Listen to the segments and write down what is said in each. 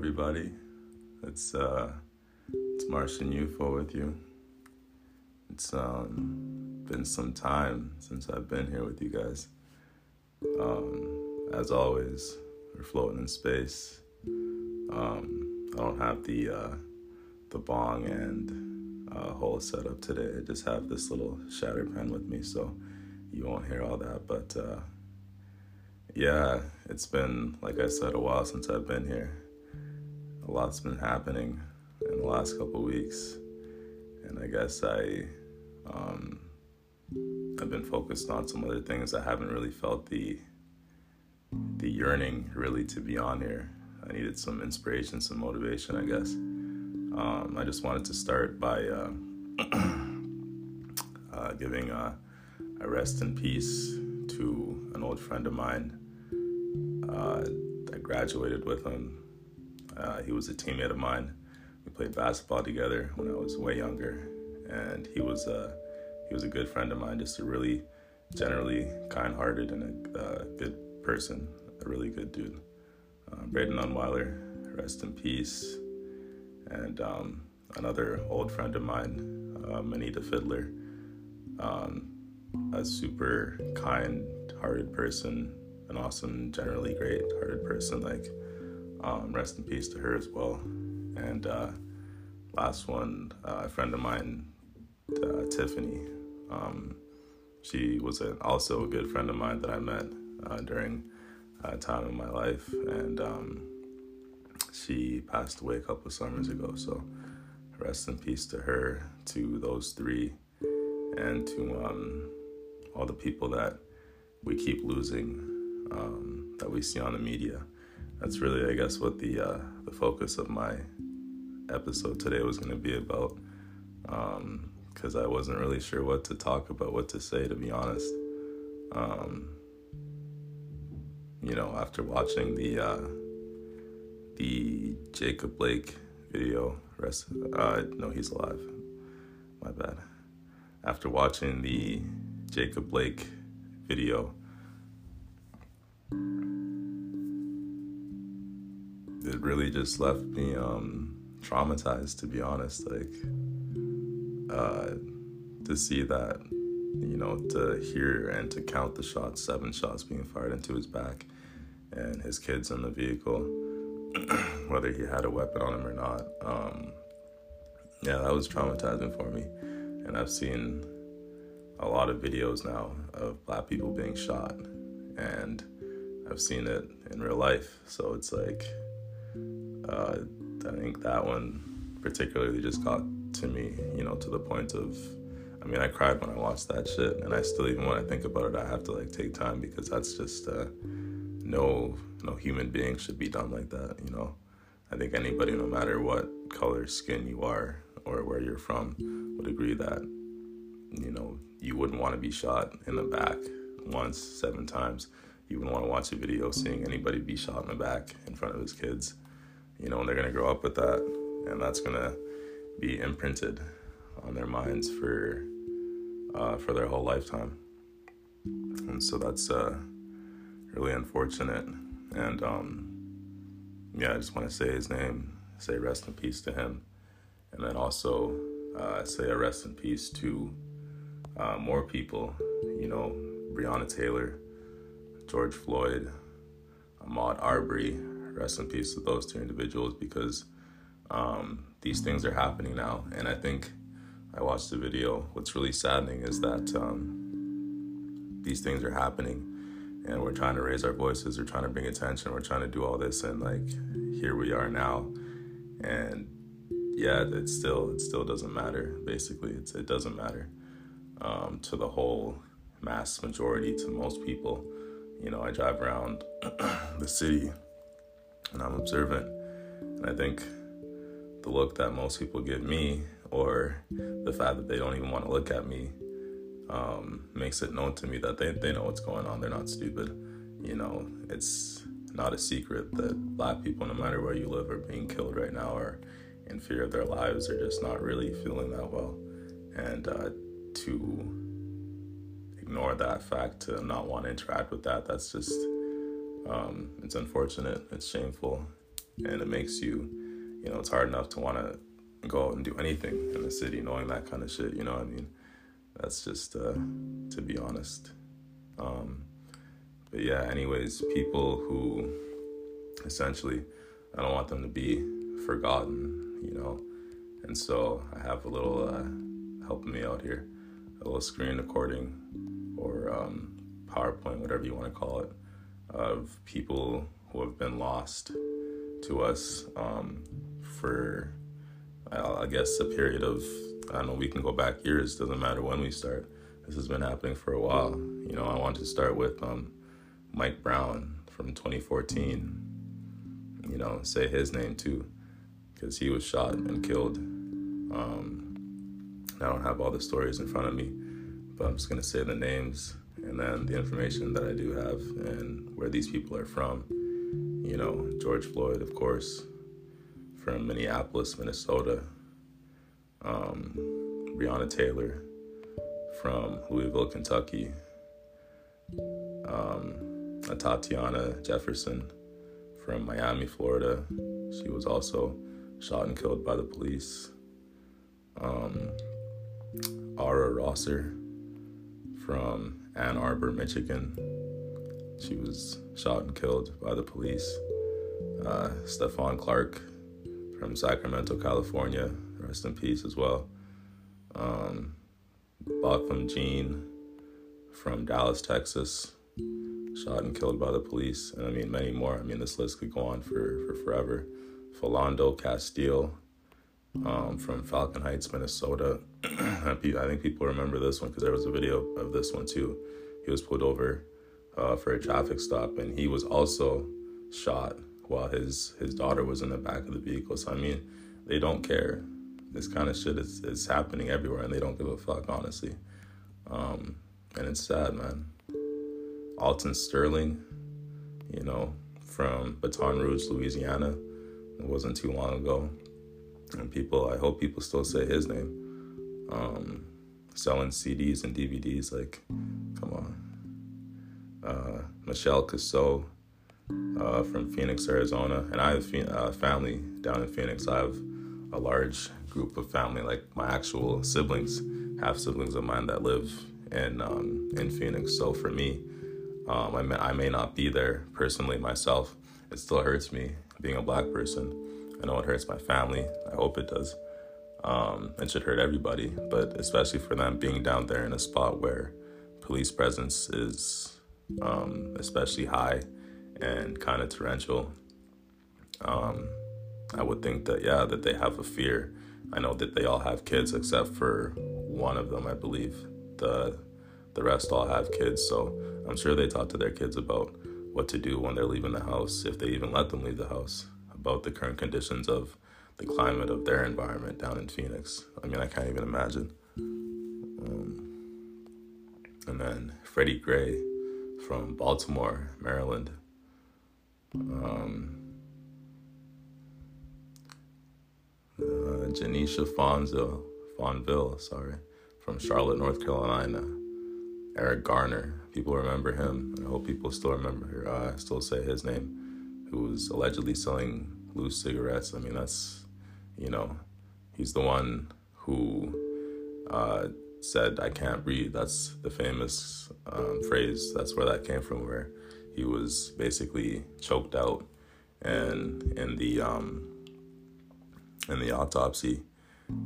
everybody. It's uh, it's Martian UFO with you. It's um, been some time since I've been here with you guys. Um, as always, we're floating in space. Um, I don't have the uh, the bong and uh, whole setup today. I just have this little shatter pen with me, so you won't hear all that. But uh, yeah, it's been like I said a while since I've been here a lot's been happening in the last couple weeks, and I guess I um, I've been focused on some other things. I haven't really felt the the yearning really to be on here. I needed some inspiration, some motivation, I guess. Um, I just wanted to start by uh, uh, giving a, a, rest in peace to an old friend of mine. Uh, I graduated with him uh, he was a teammate of mine. We played basketball together when I was way younger, and he was a uh, he was a good friend of mine. Just a really generally kind-hearted and a uh, good person, a really good dude. Uh, Braden Unweiler, rest in peace. And um, another old friend of mine, uh, Manita Fiddler, um, a super kind-hearted person, an awesome, generally great-hearted person. Like um, rest in peace to her as well. And uh, last one, uh, a friend of mine, uh, Tiffany. Um, she was a, also a good friend of mine that I met uh, during a time in my life, and um, she passed away a couple of summers ago. So rest in peace to her, to those three, and to um, all the people that we keep losing um, that we see on the media that's really, I guess, what the uh, the focus of my episode today was going to be about. Because um, I wasn't really sure what to talk about, what to say, to be honest. Um, you know, after watching the uh, the Jacob Blake video, rest, uh, no, he's alive. My bad. After watching the Jacob Blake video it really just left me um, traumatized, to be honest. Like, uh, to see that, you know, to hear and to count the shots, seven shots being fired into his back, and his kids in the vehicle, whether he had a weapon on him or not. Um, yeah, that was traumatizing for me. And I've seen a lot of videos now of black people being shot, and I've seen it in real life. So it's like, uh, I think that one particularly just got to me, you know, to the point of, I mean, I cried when I watched that shit, and I still, even when I think about it, I have to like take time because that's just uh, no, no human being should be done like that, you know. I think anybody, no matter what color skin you are or where you're from, would agree that, you know, you wouldn't want to be shot in the back once, seven times. You wouldn't want to watch a video seeing anybody be shot in the back in front of his kids you know, and they're gonna grow up with that, and that's gonna be imprinted on their minds for uh, for their whole lifetime. And so that's uh, really unfortunate. And um, yeah, I just want to say his name, say rest in peace to him, and then also uh, say a rest in peace to uh, more people. You know, Breonna Taylor, George Floyd, Ahmaud Arbery, rest in peace to those two individuals because um, these things are happening now. And I think I watched the video. What's really saddening is that um, these things are happening and we're trying to raise our voices, we're trying to bring attention, we're trying to do all this, and like here we are now. And yeah, it still it still doesn't matter. Basically, it's, it doesn't matter um, to the whole mass majority, to most people. You know, I drive around the city and I'm observant. And I think the look that most people give me, or the fact that they don't even want to look at me, um, makes it known to me that they, they know what's going on. They're not stupid. You know, it's not a secret that black people, no matter where you live, are being killed right now or in fear of their lives or just not really feeling that well. And uh, to ignore that fact, to not want to interact with that, that's just um, it's unfortunate. It's shameful, and it makes you, you know, it's hard enough to want to go out and do anything in the city knowing that kind of shit. You know what I mean? That's just uh, to be honest. Um, but yeah, anyways, people who essentially, I don't want them to be forgotten, you know. And so I have a little uh, helping me out here, a little screen recording or um, PowerPoint, whatever you want to call it, of people who have been lost to us um, for, I guess, a period of, I don't know, we can go back years, doesn't matter when we start. This has been happening for a while. You know, I want to start with um, Mike Brown from 2014. You know, say his name too, because he was shot and killed. Um, I don't have all the stories in front of me, but I'm just gonna say the names and then the information that I do have and where these people are from. You know, George Floyd, of course, from Minneapolis, Minnesota. Um, Breonna Taylor from Louisville, Kentucky. Um, Tatiana Jefferson from Miami, Florida. She was also shot and killed by the police. Um, Aura Rosser from Ann Arbor, Michigan. She was shot and killed by the police. Uh, Stephon Clark from Sacramento, California. Rest in peace as well. Um, Botham Jean from Dallas, Texas. Shot and killed by the police. And I mean, many more. I mean, this list could go on for, for forever. Philando Castile um, from Falcon Heights, Minnesota. I think people remember this one because there was a video of this one too. He was pulled over uh, for a traffic stop, and he was also shot while his his daughter was in the back of the vehicle. So I mean, they don't care. This kind of shit is is happening everywhere, and they don't give a fuck, honestly. Um, and it's sad, man. Alton Sterling, you know, from Baton Rouge, Louisiana. It wasn't too long ago and people i hope people still say his name. Um, selling cds and dvds like come on. Uh, michelle Cusseaux, uh, from phoenix arizona. And i have uh, family down in phoenix. I have a large group of family like my actual siblings half siblings of mine that live in um, in phoenix. So for me um, I, may, I may not be there personally myself. It still hurts me being a black person I know it hurts my family. I hope it does. Um, it should hurt everybody, but especially for them being down there in a spot where police presence is um, especially high and kind of torrential. Um, I would think that yeah, that they have a fear. I know that they all have kids except for one of them, I believe. The the rest all have kids, so I'm sure they talk to their kids about what to do when they're leaving the house, if they even let them leave the house about the current conditions of the climate of their environment down in Phoenix. I mean, I can't even imagine. Um, and then Freddie Gray from Baltimore, Maryland. Um, uh, Janisha Fonzo, Fonville, sorry, from Charlotte, North Carolina. Eric Garner, people remember him. I hope people still remember, uh, still say his name who was allegedly selling loose cigarettes. I mean, that's, you know, he's the one who uh, said, I can't breathe. That's the famous um, phrase. That's where that came from, where he was basically choked out. And in the, um, in the autopsy,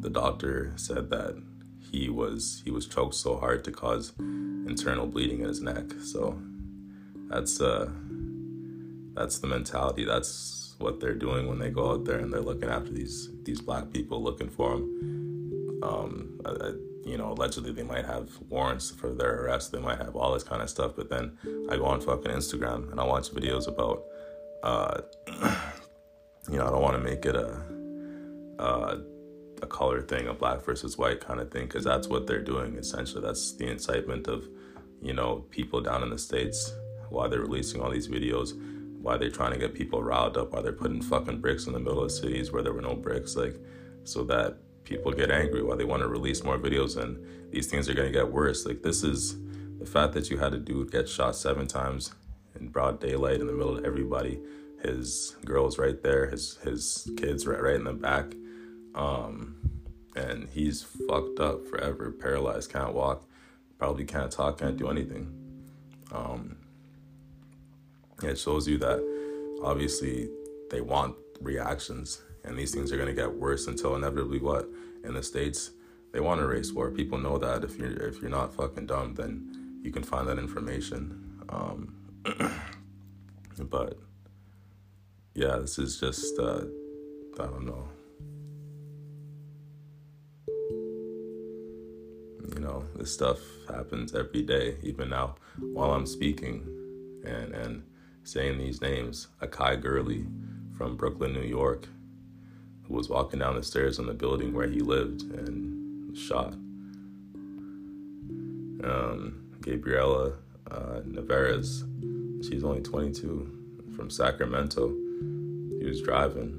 the doctor said that he was he was choked so hard to cause internal bleeding in his neck. So that's uh that's the mentality. That's what they're doing when they go out there and they're looking after these these black people, looking for them. Um, uh, you know, allegedly they might have warrants for their arrest. They might have all this kind of stuff. But then I go on fucking Instagram and I watch videos about, uh, you know, I don't want to make it a, uh, a color thing, a black versus white kind of thing, because that's what they're doing essentially. That's the incitement of, you know, people down in the states while they're releasing all these videos why they're trying to get people riled up, why they're putting fucking bricks in the middle of cities where there were no bricks, like so that people get angry, why they want to release more videos and these things are gonna get worse. Like this is the fact that you had a dude get shot seven times in broad daylight in the middle of everybody his girl's right there, his his kids right right in the back, um, and he's fucked up forever, paralyzed, can't walk, probably can't talk, can't do anything. Um, it shows you that obviously they want reactions, and these things are gonna get worse until inevitably what in the states they want a race war. People know that if you're if you're not fucking dumb, then you can find that information. Um, but yeah, this is just uh, I don't know. You know, this stuff happens every day, even now while I'm speaking and and saying these names. Akai Gurley from Brooklyn, New York, who was walking down the stairs in the building where he lived and shot. Um, Gabriela uh, Nevarez, she's only 22, from Sacramento. He was driving.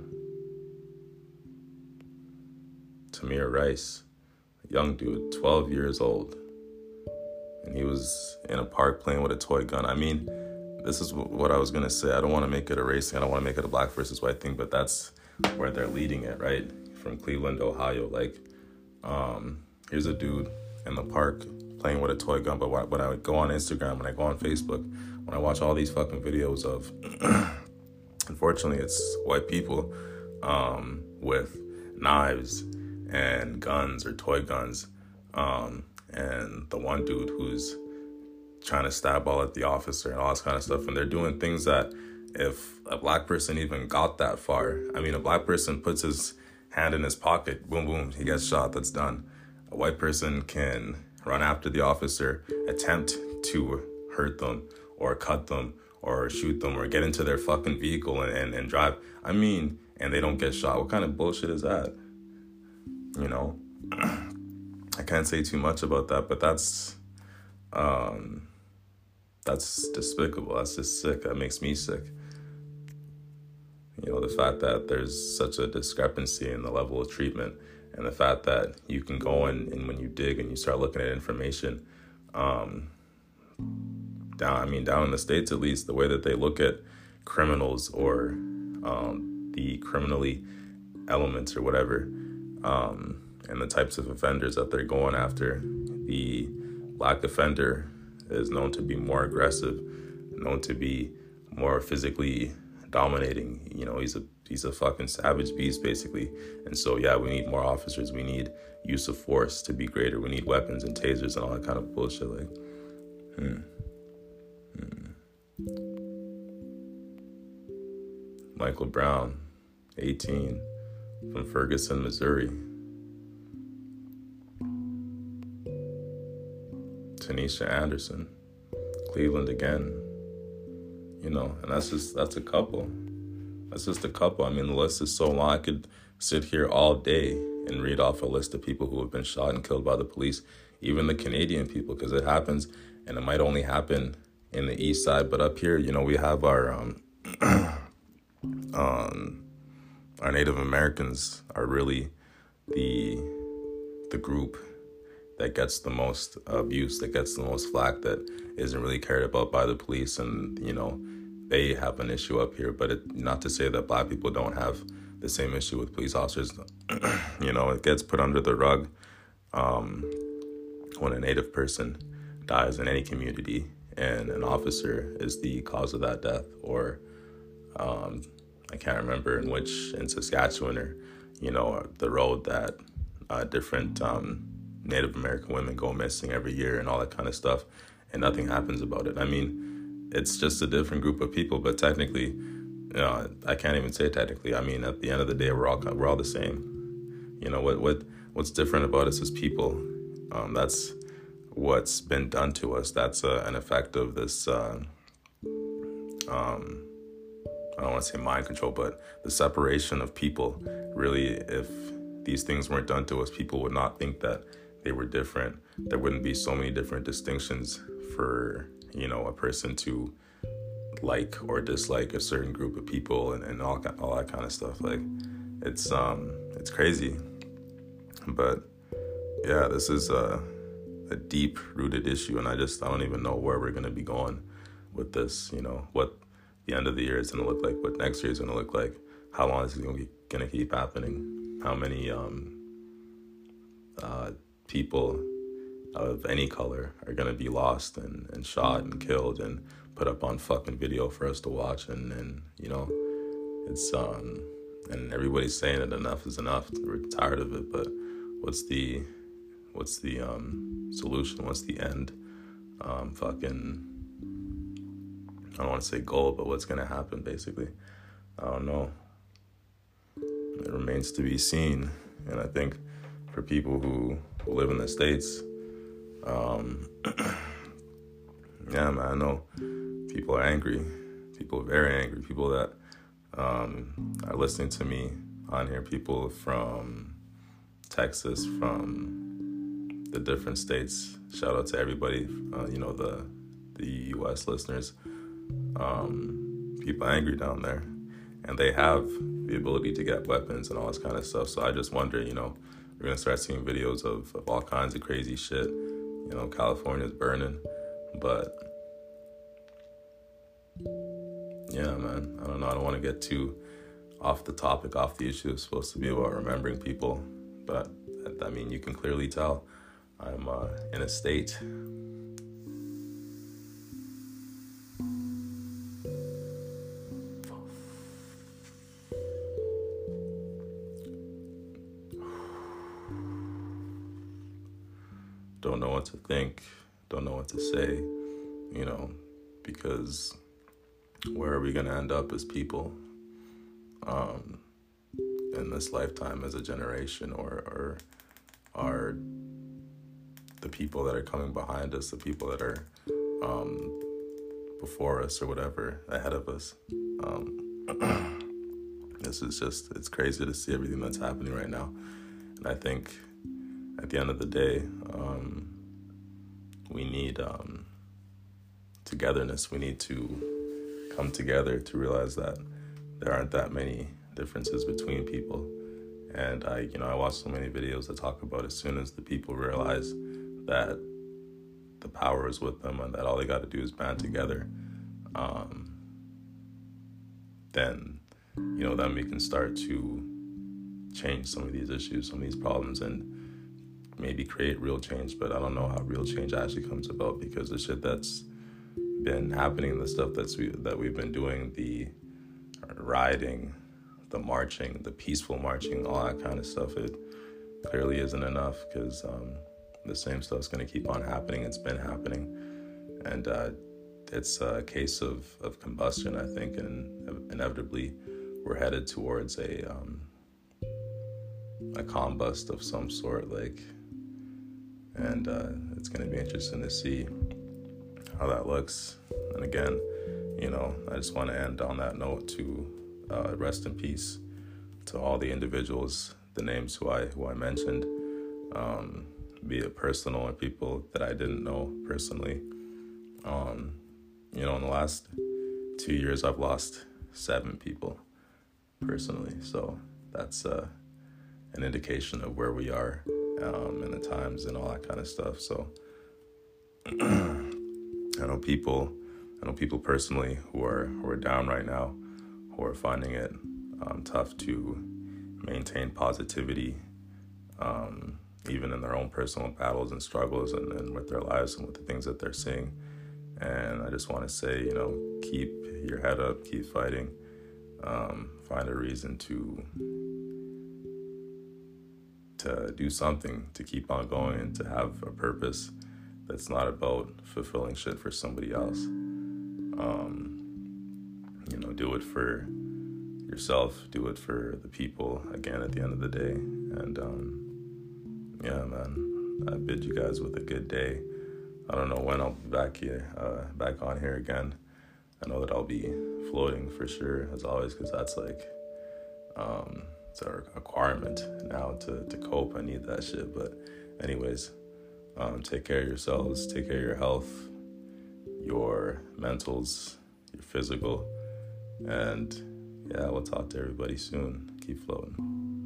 Tamir Rice, young dude, 12 years old. And he was in a park playing with a toy gun. I mean, this is what I was gonna say. I don't want to make it a racing. I don't want to make it a black versus white thing, but that's where they're leading it, right? From Cleveland, Ohio. Like, um, here's a dude in the park playing with a toy gun. But when I go on Instagram, when I go on Facebook, when I watch all these fucking videos of Unfortunately, it's white people um, with knives and guns or toy guns. Um, and the one dude who's trying to stab all at the officer and all this kind of stuff. And they're doing things that if a black person even got that far, I mean, a black person puts his hand in his pocket, boom, boom, he gets shot, that's done. A white person can run after the officer, attempt to hurt them or cut them or shoot them or get into their fucking vehicle and, and, and drive. I mean, and they don't get shot. What kind of bullshit is that? You know? I can't say too much about that, but that's um that's despicable. That's just sick. That makes me sick. You know, the fact that there's such a discrepancy in the level of treatment and the fact that you can go in and when you dig and you start looking at information, um, down I mean down in the states at least the way that they look at criminals or um, the criminally elements or whatever um, and the types of offenders that they're going after the black offender is known to be more aggressive known to be more physically dominating you know he's a he's a fucking savage beast basically and so yeah we need more officers we need use of force to be greater we need weapons and tasers and all that kind of bullshit like hmm. Michael Brown, 18, from Ferguson, Missouri. Tanisha Anderson, Cleveland again. You know, and that's just that's a couple. That's just a couple. I mean, the list is so long. I could sit here all day and read off a list of people who have been shot and killed by the police, even the Canadian people, because it happens, and it might only happen in the east side, but up here, you know, we have our um, um, our Native Americans are really the the group that gets the most abuse, that gets the most flack, that isn't really cared about by the police, and you know, they have an issue up here. But it, not to say that Black people don't have the same issue with police officers. you know, it gets put under the rug um, when a Native person dies in any community and an officer is the cause of that death, or um, I can't remember in which in Saskatchewan or you know the road that uh, different um, Native American women go missing every year and all that kind of stuff, and nothing happens about it. I mean, it's just a different group of people, but technically, you know, I can't even say technically. I mean, at the end of the day, we're all we're all the same. You know what what what's different about us as people? Um, that's what's been done to us. That's uh, an effect of this. Uh, um, I don't want to say mind control, but the separation of people. Really, if these things weren't done to us, people would not think that they were different. There wouldn't be so many different distinctions for you know a person to like or dislike a certain group of people and, and all all that kind of stuff. Like it's um it's crazy, but yeah, this is uh a deep rooted issue and I just I don't even know where we're going to be going with this, you know. What the end of the year is going to look like, what next year is going to look like, how long is it going to keep happening, how many um, uh, people of any color are to be lost and, and shot and killed and put up on fucking video for us to watch and, and you know it's um and everybody's saying that enough is enough. We're tired of it but what's the what's the um solution? What's the end? Um fucking I don't want to say goal but what's gonna happen basically? I don't know. It remains to be seen. And I think for people who, who live in the states um yeah man I know people are angry. People are very angry. People that um, are listening to me on here. People from Texas, from the different states. Shout out to everybody. Uh, you know the the U.S. listeners. Um, people angry down there, and they have the ability to get weapons and all this kind of stuff. So I just wonder, you know, we're gonna start seeing videos of, of all kinds of crazy shit. You know, California's burning, but yeah, man. I don't know. I don't want to get too off the topic, off the issue. It's supposed to be about remembering people, but I mean, you can clearly tell I'm uh, in a state. Because where are we going to end up as people um, in this lifetime as a generation or, or are the people that are coming behind us the people that are um, before us or whatever ahead of us? Um, this is just it's crazy to see everything that's happening right now. And i think at the end of the day um, we need um, togetherness we need to come together to realize that there aren't that many differences between people. And I, you know, I watch so many videos that talk about as soon as the people realize that the power is with them and that all they got to do is band together, um, then, you know, then we can start to change some of these issues, some of these problems, and maybe create real change. But I don't know how real change actually comes about because the shit that's been happening, the stuff that's we, that we've been doing, the riding, the marching, the peaceful marching, all that kind of stuff, it clearly isn't enough because um, the same stuff's going to keep on happening. It's been happening, and uh, it's a case of, of combustion, I think, and inevitably we're headed towards a um, a combust of some sort, like, and uh, it's going to be interesting to see how that looks. And again, you know, I just want to end on that note to uh, rest in peace to all the individuals, the names who I who I mentioned, um, be it personal or people that I didn't know personally. Um, you know, in the last two years, I've lost seven people personally, so that's uh, an indication of where we are um, in the times and all that kind of stuff. So. I know people, I know people personally who are who are down right now, who are finding it um, tough to maintain positivity, um, even in their own personal battles and struggles, and, and with their lives and with the things that they're seeing. And I just want to say, you know, keep your head up, keep fighting, um, find a reason to to do something, to keep on going, and to have a purpose that's not about fulfilling shit for somebody else. Um, you know, do it for yourself, do it for the people again at the end of the day. And um, yeah, man, I bid you guys with a good day. I don't know when I'll be back here, uh, back on here again. I know that I'll be floating for sure, as always, because that's like, um, it's a requirement now to, to cope. I need that shit. But, anyways, um, take care of yourselves, take care of your health, your mentals, your physical. And yeah, we'll talk to everybody soon. Keep floating.